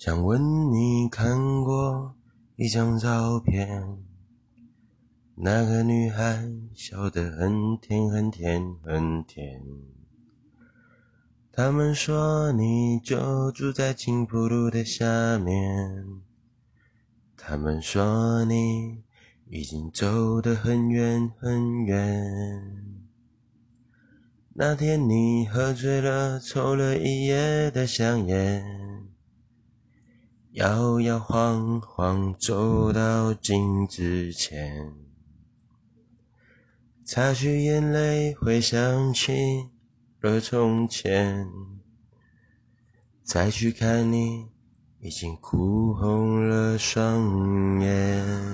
想问你看过一张照片，那个女孩笑得很甜很甜很甜。他们说你就住在青浦路的下面，他们说你已经走得很远很远。那天你喝醉了，抽了一夜的香烟，摇摇晃晃走到镜子前，擦去眼泪，回想起了从前，再去看你，已经哭红了双眼。